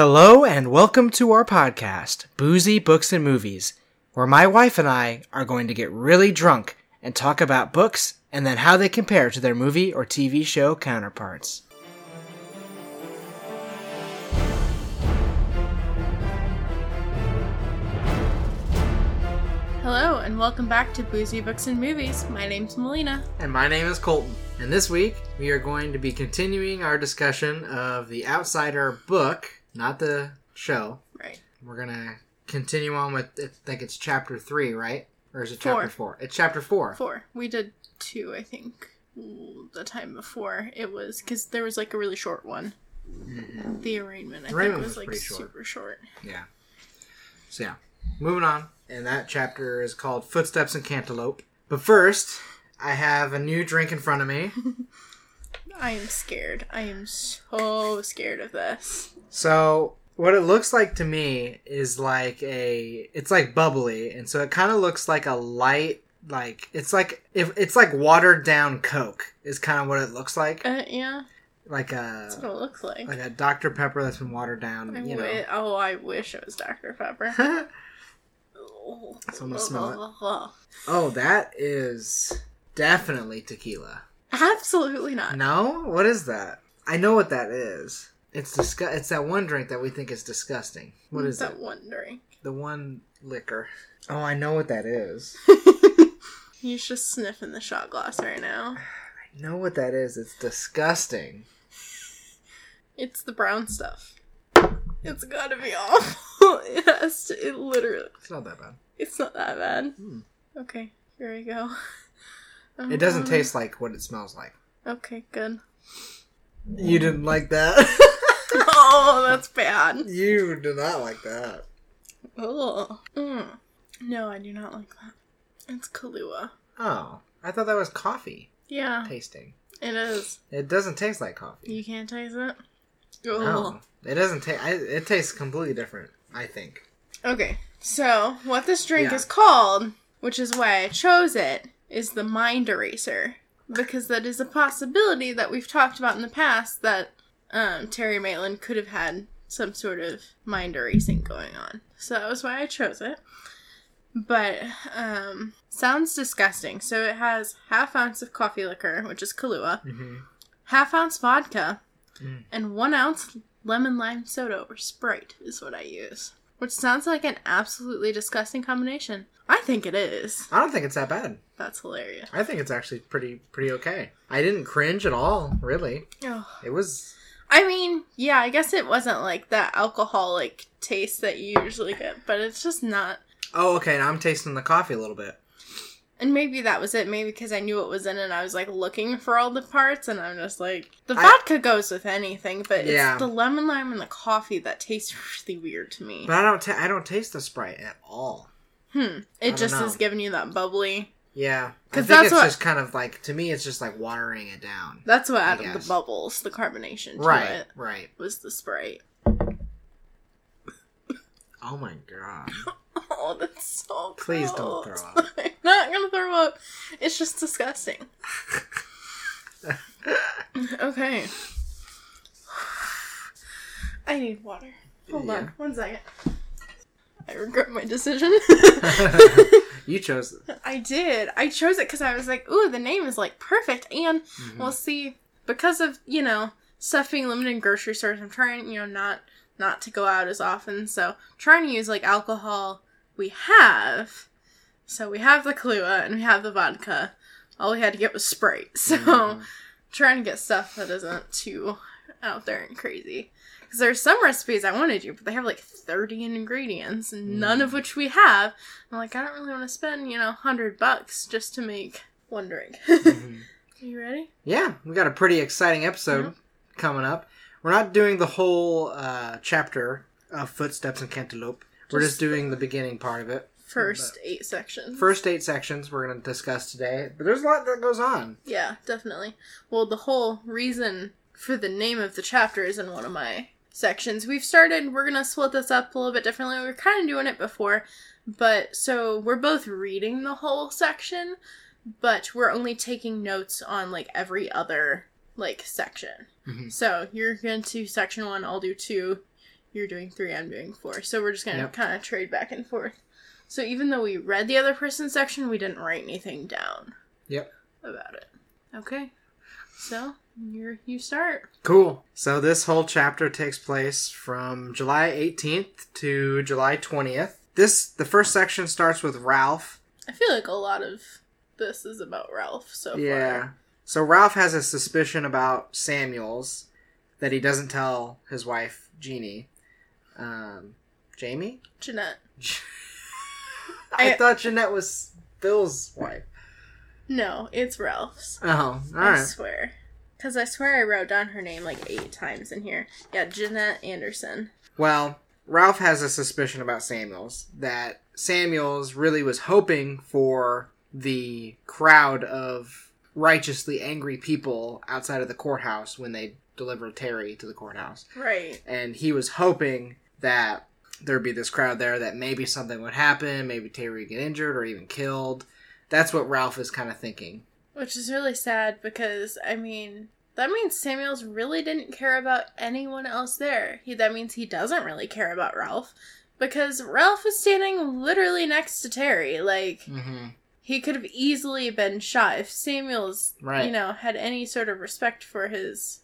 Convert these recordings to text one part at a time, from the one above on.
Hello and welcome to our podcast, Boozy Books and Movies, where my wife and I are going to get really drunk and talk about books and then how they compare to their movie or TV show counterparts. Hello, and welcome back to Boozy Books and Movies. My name's Melina. And my name is Colton. And this week we are going to be continuing our discussion of the Outsider book, not the show. Right. We're going to continue on with, I think it's chapter three, right? Or is it chapter Four. four? It's chapter four. Four. We did two, I think, the time before. It was because there was like a really short one. Mm-hmm. The arraignment, I Arraignment think, was, was like short. super short. Yeah. So yeah, moving on. And that chapter is called Footsteps and Cantaloupe. But first, I have a new drink in front of me. I am scared. I am so scared of this. So what it looks like to me is like a it's like bubbly and so it kind of looks like a light like it's like if it's like watered down coke is kind of what it looks like. Uh, yeah, like a that's what it looks like. like a dr pepper that's been watered down I you wi- oh, I wish it was Dr. Pepper. know Oh, So I'm gonna smell oh that is definitely tequila. Absolutely not. no? What is that? I know what that is it's disgu- it's that one drink that we think is disgusting what is that it one drink? the one liquor oh i know what that is He's just sniffing the shot glass right now. I know what that is. It's disgusting. It's the brown stuff. It's gotta be awful. it has to. It literally. It's not that bad. It's not that bad. Hmm. Okay, here we go. It doesn't Um, taste like what it smells like. Okay, good. You didn't like that? Oh, that's bad. you do not like that. Oh. Mm. No, I do not like that. It's Kahlua. Oh, I thought that was coffee Yeah, tasting. it is. It doesn't taste like coffee. You can't taste it. No, it doesn't taste. It tastes completely different. I think. Okay, so what this drink Yeah. is called, which is why I chose it, is the Mind Eraser. Because that is a possibility that we've talked about in the past that um, Terry Maitland could have had some sort of mind erasing going on. So that was why I chose it. But um, sounds disgusting. So it has half ounce of coffee liquor, which is Kahlua, hmm half ounce vodka, Mm. and one ounce lemon lime soda or Sprite is what I use. Which sounds like an absolutely disgusting combination. I think it is. I don't think it's that bad. That's hilarious. I think it's actually pretty pretty okay. I didn't cringe at all. Really, Oh. it was. I mean, yeah, I guess it wasn't like that alcoholic taste that you usually get, but it's just not. Oh, okay. Now I'm tasting the coffee a little bit. And maybe that was it. Maybe because I knew what was in it, I was like looking for all the parts, and I'm just like, the I- vodka goes with anything, but Yeah. it's the lemon lime and the coffee that tastes really weird to me. But I don't. Ta- I don't taste the Sprite at all. Hmm. It just know. is giving you that bubbly. Yeah, 'Cause because that's it's what- just kind of like to me, it's just like watering it down. That's what added the bubbles, the carbonation to Right, it right. was the Sprite. Oh my god! Oh, that's so Please don't throw up. I'm not gonna throw up. It's just disgusting. okay. I need water. Hold Yeah. on, one second. I regret my decision. you chose it. I did. I chose it because I was like, ooh, the name is like perfect. And Mhm. we'll see, because of, you know, stuff being limited in grocery stores, I'm trying, you know, not not to go out as often. So trying to use like alcohol we have. So we have the Kahlua and we have the vodka. All we had to get was Sprite. So Mhm. trying to get stuff that isn't too out there and crazy. Because there's some recipes I want to do, but they have like 30 ingredients, none of Mm. which we have. I'm like, I don't really want to spend, you know, 100 bucks just to make one drink. Mhm. Are you ready? Yeah, we got a pretty exciting episode coming up. We're not doing the whole uh, chapter of Footsteps and Cantaloupe. We're just Just- doing the beginning part of it. First eight sections. First eight sections we're going to discuss today, but there's a lot that goes on. Yeah, definitely. Well, the whole reason for the name of the chapter is in one of my sections. We've started, we're going to split this up a little bit differently. We were kind of doing it before, but so we're both reading the whole section, but we're only taking notes on like every other like section. Mhm. So you're going to section one, I'll do two. you're doing three, I'm doing four. So we're just gonna Yep. kind of trade back and forth. So even though we read the other person's section, we didn't write anything down Yep. about it. Okay. So you you start. Cool. So this whole chapter takes place from July 18th to July 20th. This the first section starts with Ralph. I feel like a lot of this is about Ralph so far. Yeah. far. So Ralph has a suspicion about Samuels that he doesn't tell his wife Jeannie. Um, Jamie. Jeanette. I, I- thought Jeanette was Bill's wife. No, it's Ralph's. Oh, all I right. swear. Because I swear I wrote down her name like eight times in here. Yeah, Jeanette Anderson. Well, Ralph has a suspicion about Samuels that Samuels really was hoping for the crowd of righteously angry people outside of the courthouse when they delivered Terry to the courthouse. Right. And he was hoping that there'd be this crowd there that maybe something would happen, maybe Terry would get injured or even killed. That's what Ralph is kind of thinking. Which is really sad because, I mean, that means Samuels really didn't care about anyone else there. He, that means he doesn't really care about Ralph. Because Ralph is standing literally next to Terry. Like, Mm-hmm. he could have easily been shot if Samuels, Right. you know, had any sort of respect for his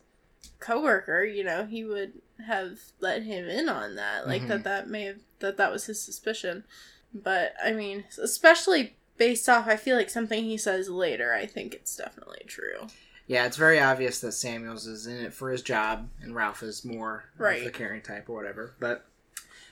coworker. You know, he would have let him in on that. Like Mhm. that. That may have that that was his suspicion. But I mean, especially based off, I feel like something he says later. I think it's definitely true. Yeah, it's very obvious that Samuels is in it for his job, and Ralph is more Right. of the caring type or whatever. But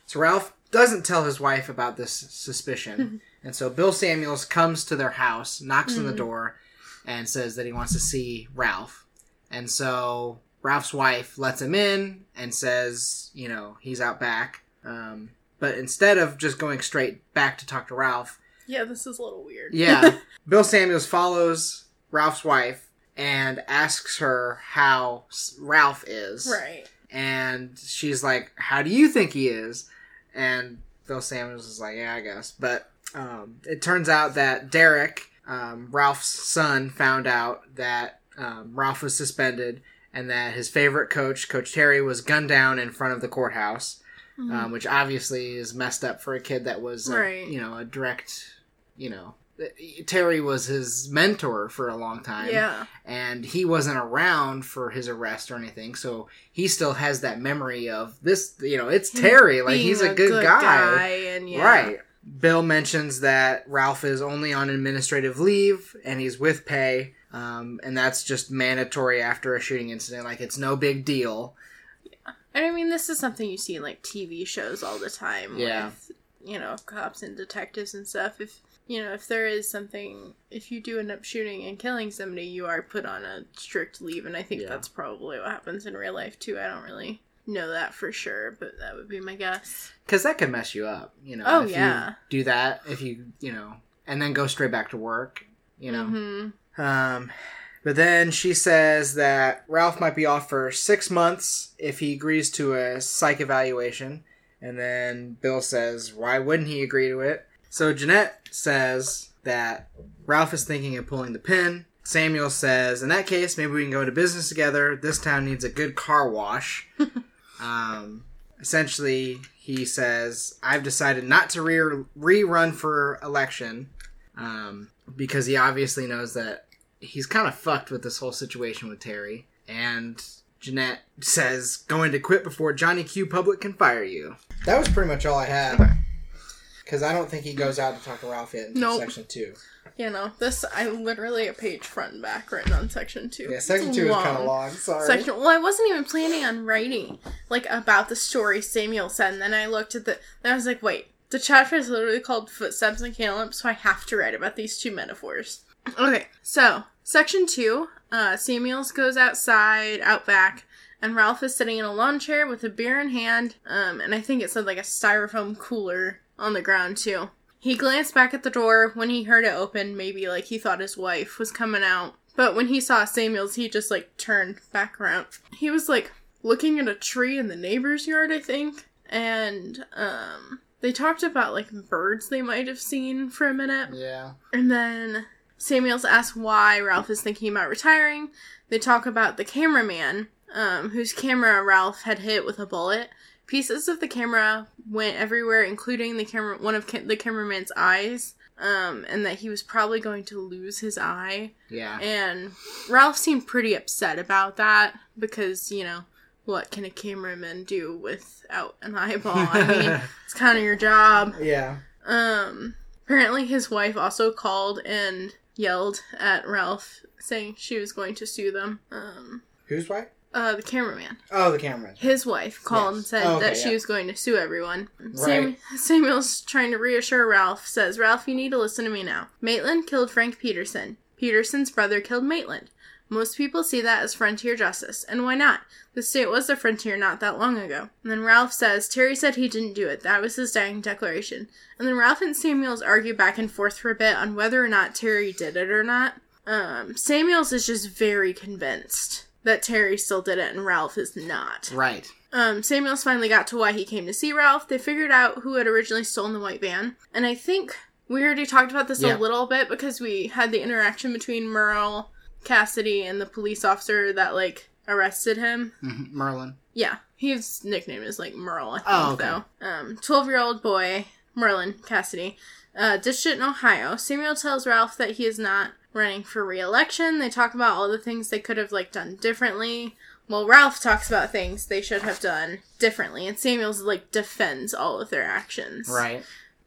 so Ralph doesn't tell his wife about this suspicion, and so Bill Samuels comes to their house, knocks on the Mhm. door, and says that he wants to see Ralph. And so Ralph's wife lets him in and says, you know, he's out back. Um, but instead of just going straight back to talk to Ralph, Yeah, this is a little weird. yeah. Bill Samuels follows Ralph's wife and asks her how Ralph is. right. And she's like, How do you think he is? And Bill Samuels is like, Yeah, I guess. But um, it turns out that Derek, um, Ralph's son, found out that um, Ralph was suspended and that his favorite coach, Coach Terry, was gunned down in front of the courthouse Mhm. um, which obviously is messed up for a kid that was, a, Right. you know, a direct, you know, Terry was his mentor for a long time, yeah. and he wasn't around for his arrest or anything, so he still has that memory of this, you know, it's Him Terry, like he's a, good, guy. and yeah. right? Bill mentions that Ralph is only on administrative leave and he's with pay, um, and that's just mandatory after a shooting incident. Like it's no big deal. And I mean, this is something you see in like TV shows all the time. Yeah. With, you know, cops and detectives and stuff. If you know, if there is something, if you do end up shooting and killing somebody, you are put on a strict leave, and I think Yeah. that's probably what happens in real life too. I don't really know that for sure, but that would be my guess. because that could mess you up you know Oh, if yeah. you do that if you you know and then go straight back to work you know hmm um but then she says that ralph might be off for six months if he agrees to a psych evaluation. And then bill says why wouldn't he agree to it? So jeanette says that ralph is thinking of pulling the pin. Samuel says in that case maybe we can go into business together. This town needs a good car wash. Um, essentially, he says, "I've decided not to re- rerun for election um, because he obviously knows that he's kind of fucked with this whole situation with Terry." And Jeanette says, "Going to quit before Johnny Q. Public can fire you." That was pretty much all I had. Because I don't think he goes out to talk to Ralph yet until Nope. section two. You know, this I literally a page front and back written on section two. Yeah, section It's two is kind of long. long. Sorry. section. Well, I wasn't even planning on writing like about the story Samuel said, and then I looked at the. And I was like, wait, the chapter is literally called "Footsteps and Caleb," so I have to write about these two metaphors. Okay, so section two. Uh, Samuel's goes outside, out back, and Ralph is sitting in a lawn chair with a beer in hand. Um, and I think it said like a styrofoam cooler on the ground too. He glanced back at the door when he heard it open, maybe like he thought his wife was coming out. But when he saw Samuel's, he just like turned back around. He was like looking at a tree in the neighbor's yard, I think. And um they talked about like birds they might have seen for a minute. yeah. And then Samuels asks why Ralph is thinking about retiring. They talk about the cameraman, um, whose camera Ralph had hit with a bullet pieces of the camera went everywhere, including the camera, one of ca- the cameraman's eyes, um, and that he was probably going to lose his eye. Yeah. And Ralph seemed pretty upset about that because, you know, what can a cameraman do without an eyeball? I mean, it's kind of your job. yeah. Um, apparently his wife also called and yelled at Ralph, saying she was going to sue them. Um, Who's right? uh, the cameraman, Oh, the camera. his wife, called Yes. and said Oh, okay, that she yeah. was going to sue everyone. Sam- Right. Samuel's trying to reassure Ralph, says, Ralph, you need to listen to me now. Maitland killed Frank Peterson. Peterson's brother killed Maitland. Most people see that as frontier justice, and why not? The state was a frontier not that long ago. And then Ralph says, Terry said he didn't do it. That was his dying declaration. And then Ralph and Samuels argue back and forth for a bit on whether or not Terry did it or not. Um, Samuels is just very convinced that Terry still did it and Ralph is not. Right. Um, Samuels finally got to why he came to see Ralph. They figured out who had originally stolen the white van. And I think we already talked about this Yeah. a little bit because we had the interaction between Merle, Cassidy, and the police officer that, like, arrested him. Mhm. Merlin. Yeah, his nickname is, like, Merle, I think, Oh, okay. though. Um, 12 year old boy, Merlin Cassidy, uh, ditched it in Ohio. Samuel tells Ralph that he is not running for re election. They talk about all the things they could have, like, done differently. Well, Ralph talks about things they should have done differently, and Samuels, like, defends all of their actions. Right.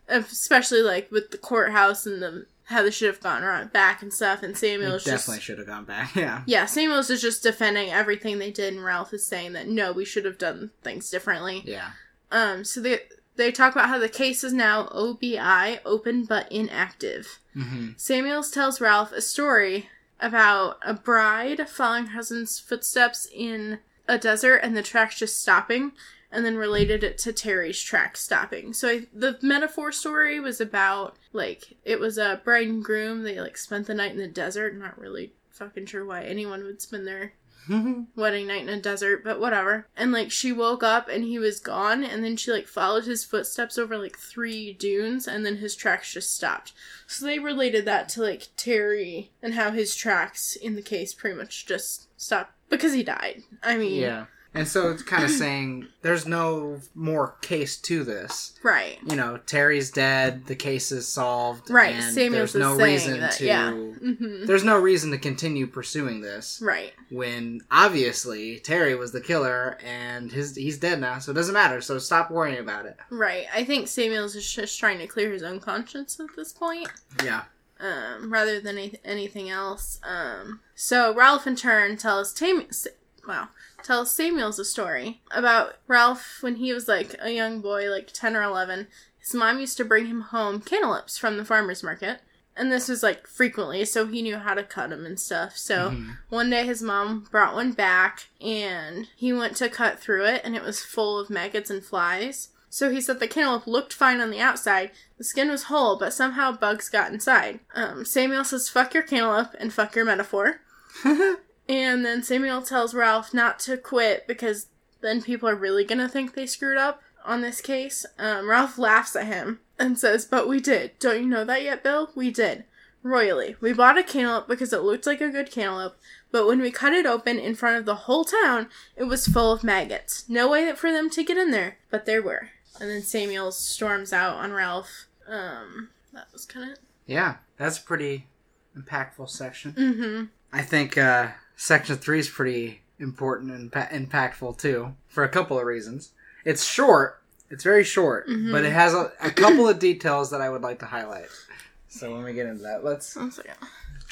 Especially, like, with the courthouse and the how they should have gone around back and stuff, and Samuel's definitely should have gone back. Yeah. yeah, Samuels is just defending everything they did, and Ralph is saying that no, we should have done things differently. Yeah. Um, so they they talk about how the case is now OBI, open but inactive. hmm Samuels tells Ralph a story about a bride following her husband's footsteps in a desert and the tracks just stopping, and then related it to Terry's track stopping. So I, the metaphor story was about like it was a bride and groom. They like spent the night in the desert. Not really fucking sure why anyone would spend their wedding night in a desert, but whatever. And like she woke up and he was gone, and then she like followed his footsteps over like three dunes, and then his tracks just stopped. So they related that to like Terry and how his tracks in the case pretty much just stopped because he died. I mean, yeah. And so it's kind of saying there's no more case to this. right. You know, Terry's dead. The case is solved. Right, And Samuels there's no reason that, to. yeah. hmm There's no reason to continue pursuing this Right. when obviously Terry was the killer and his he's dead now, so it doesn't matter. So stop worrying about it. Right. I think Samuels is just trying to clear his own conscience at this point. Yeah. um, rather than any- anything else. Um, so Ralph in turn tells Tam- wow, tells Samuels a story about Ralph when he was like a young boy, like ten or eleven. His mom used to bring him home cantaloupes from the farmer's market. And this was like frequently, so he knew how to cut them and stuff. So Mhm. one day his mom brought one back and he went to cut through it and it was full of maggots and flies. So he said the cantaloupe looked fine on the outside, the skin was whole, but somehow bugs got inside. Um, Samuel says, fuck your cantaloupe and fuck your metaphor. and then Samuel tells Ralph not to quit because then people are really gonna think they screwed up on this case. Um, Ralph laughs at him and says, But we did. Don't you know that yet, Bill? We did. Royally. We bought a cantaloupe because it looked like a good cantaloupe, but when we cut it open in front of the whole town, it was full of maggots. No way for them to get in there, but there were. And then Samuel storms out on Ralph. Um, that was kind of. Yeah, that's a pretty impactful section. Mm-hmm. I think uh, section three is pretty important and pa- impactful too, for a couple of reasons. It's short. It's very short, Mhm. but it has a, a couple of details that I would like to highlight. So when we get into that, let's One second.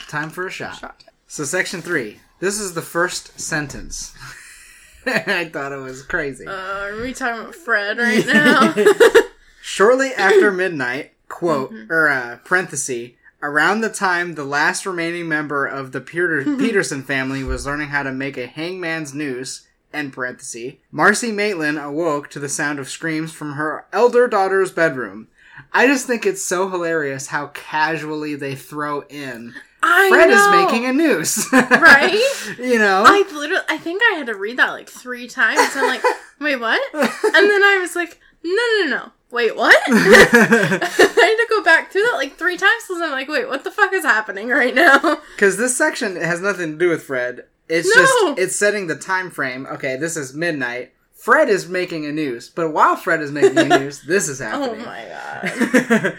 time for a shot. Shot. So section three. This is the first sentence. I thought it was crazy. Uh, are we talking about Fred right now? Shortly after midnight, quote, or uh, parenthesis, around the time the last remaining member of the Peter- Peterson family was learning how to make a hangman's noose, end parenthesis, Marcy Maitland awoke to the sound of screams from her elder daughter's bedroom. I just think it's so hilarious how casually they throw in I Fred is making a noose. Right? you know? I literally, I think I had to read that like three times. I'm like, wait, what? And then I was like, no, no, no, no. Wait, what? I had to go back through that like three times because I'm like, wait, what the fuck is happening right now? Because this section has nothing to do with Fred. It's No. just it's setting the time frame. Okay, this is midnight. Fred is making a news, but while Fred is making a noose, this is happening. Oh my god.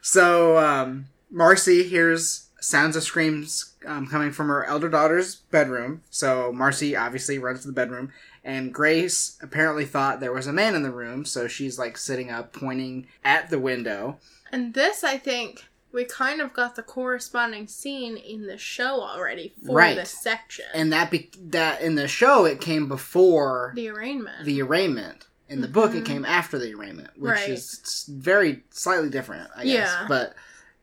so um, Marcy hears sounds of screams um, coming from her elder daughter's bedroom. So Marcy obviously runs to the bedroom, and Grace apparently thought there was a man in the room. So she's like sitting up, pointing at the window. And this, I think, we kind of got the corresponding scene in the show already for Right. this section. And that be- that in the show it came before the arraignment. the arraignment. In the book, it Mhm. came after the arraignment, which Right. is very slightly different, I guess. Yeah. But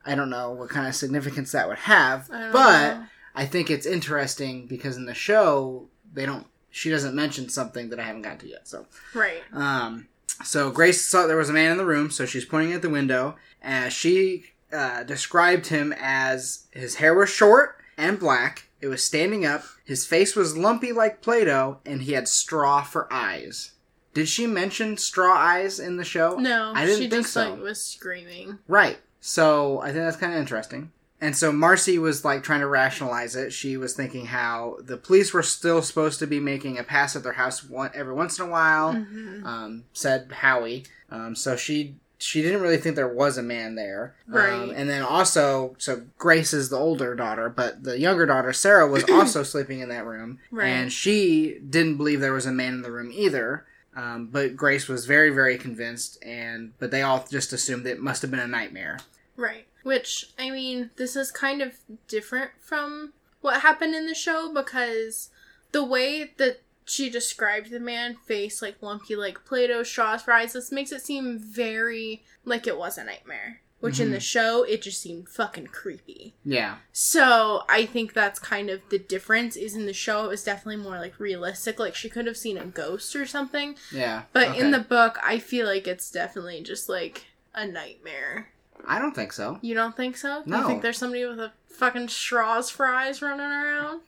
I don't know what kind of significance that would have. I But know. I think it's interesting because in the show they don't. She doesn't mention something that I haven't gotten to yet. So, Right. um, so Grace saw there was a man in the room, so she's pointing at the window, and she uh, described him as his hair was short and black. It was standing up. His face was lumpy like Play-Doh, and he had straw for eyes. Did she mention straw eyes in the show? No, I didn't she think just so. like was screaming. Right. So I think that's kind of interesting. And so Marcy was like trying to rationalize it. She was thinking how the police were still supposed to be making a pass at their house one, every once in a while. Mhm. Um, said Howie. Um, so she she didn't really think there was a man there. Um, Right. and then also, so Grace is the older daughter, but the younger daughter Sarah was also sleeping in that room, Right. and she didn't believe there was a man in the room either. Um, but Grace was very, very convinced, and but they all just assumed it must have been a nightmare. Right. Which, I mean, this is kind of different from what happened in the show because the way that she described the man, face like lumpy like Play Doh, straws for eyes, this makes it seem very like it was a nightmare. Which in Mhm. the show, it just seemed fucking creepy. Yeah, So I think that's kind of the difference. Is in the show, it was definitely more like realistic. Like she could have seen a ghost or something. yeah. But in the book, I feel like it's definitely just like a nightmare. I don't think so. You don't think so? No. You think there's somebody with a fucking straws for eyes running around?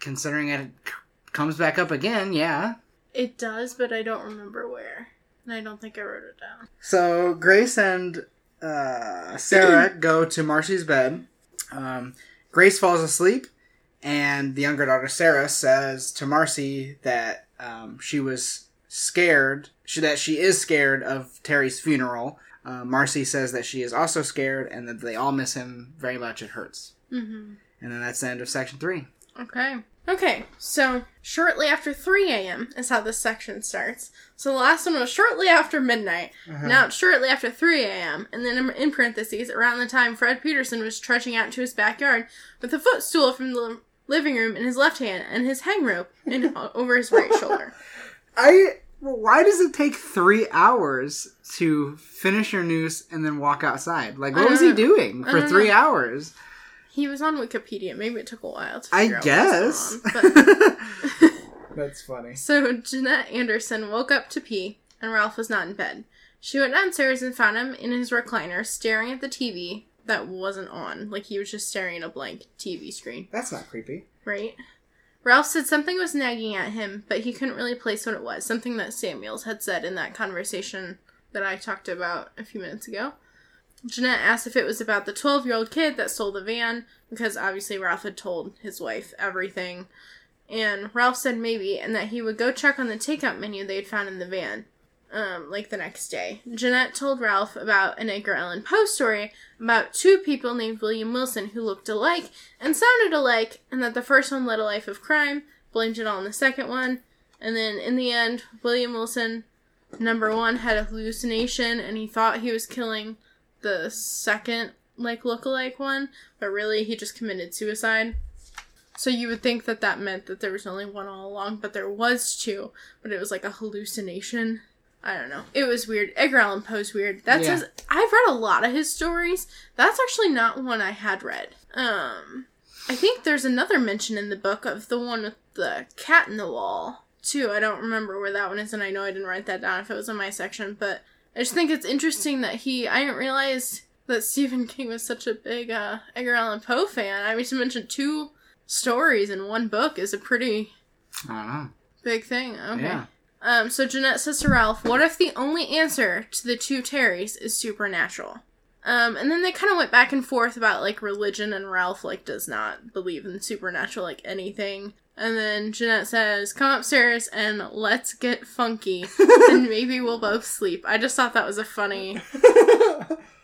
Considering it comes back up again, yeah. It does, but I don't remember where. And I don't think I wrote it down. So Grace and uh, Sarah go to Marcy's bed. Um, Grace falls asleep, and the younger daughter Sarah says to Marcy that um, she was scared. She, that she is scared of Terry's funeral. Uh, Marcy says that she is also scared, and that they all miss him very much. It hurts. Mm-hmm. And then that's the end of section three. Okay. Okay, so shortly after 3 a.m. is how this section starts. So the last one was shortly after midnight. Now it's shortly after 3 a.m. And then in parentheses, around the time Fred Peterson was trudging out to his backyard with a footstool from the living room in his left hand and his hang rope in, over his right shoulder. I. well, Why does it take three hours to finish your noose and then walk outside? Like, what was don't he doing for three know. hours? He was on Wikipedia. Maybe it took a while to I figure out guess. what was going on. But That's funny. So Jeanette Anderson woke up to pee, and Ralph was not in bed. She went downstairs and found him in his recliner, staring at the TV that wasn't on. Like he was just staring at a blank TV screen, That's not creepy. right? Ralph said something was nagging at him, but he couldn't really place what it was. Something that Samuels had said in that conversation that I talked about a few minutes ago. Jeanette asked if it was about the 12 year old kid that stole the van, because obviously Ralph had told his wife everything. And Ralph said maybe, and that he would go check on the takeout menu they had found in the van, um, like the next day. Jeanette told Ralph about an Edgar Allan Poe story about two people named William Wilson who looked alike and sounded alike, and that the first one led a life of crime, blamed it all on the second one, and then in the end, William Wilson, number one, had a hallucination and he thought he was killing the second, like, look-alike one, but really he just committed suicide. So you would think that that meant that there was only one all along, but there was two, but it was like a hallucination. I don't know. It was weird. Edgar Allan Poe's weird. That's Yeah. his. I've read a lot of his stories. That's actually not one I had read. Um, I think there's another mention in the book of the one with the cat in the wall too. I don't remember where that one is, and I know I didn't write that down if it was in my section, but I just think it's interesting that he. I didn't realize that Stephen King was such a big uh, Edgar Allan Poe fan. I mean, to mention two stories in one book is a pretty I don't know. big thing. Okay. Yeah. Um, so Jeanette says to Ralph, what if the only answer to the two Terrys is supernatural? Um, and then they kind of went back and forth about like religion, and Ralph like does not believe in supernatural like anything. And then Jeanette says, Come upstairs and let's get funky. and maybe we'll both sleep. I just thought that was a funny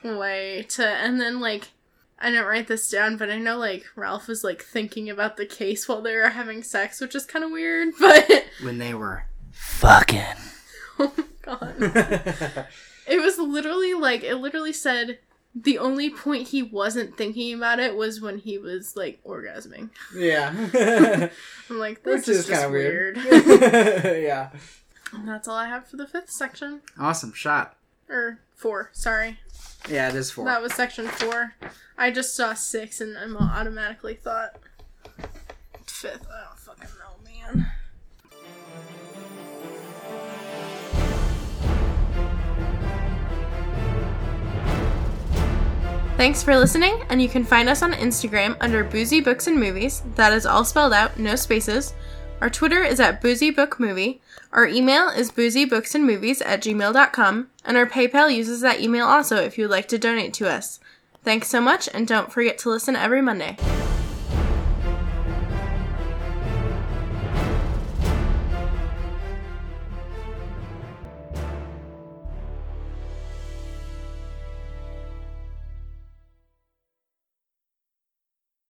way to. And then, like, I didn't write this down, but I know, like, Ralph was, like, thinking about the case while they were having sex, which is kind of weird, but. when they were fucking. oh my god. It was literally, like, it literally said. The only point he wasn't thinking about it was when he was like orgasming. Yeah. I'm like, this Which is, is kind of weird. weird. yeah. And that's all I have for the fifth section. Awesome shot. Or four, sorry. Yeah, it is four. That was section four. I just saw six and I automatically thought fifth. I don't fucking know, man. Thanks for listening, and you can find us on Instagram under Boozy Books and Movies. That is all spelled out, no spaces. Our Twitter is at Boozy Book Movie. Our email is boozybooksandmovies at gmail.com, and our PayPal uses that email also if you would like to donate to us. Thanks so much, and don't forget to listen every Monday.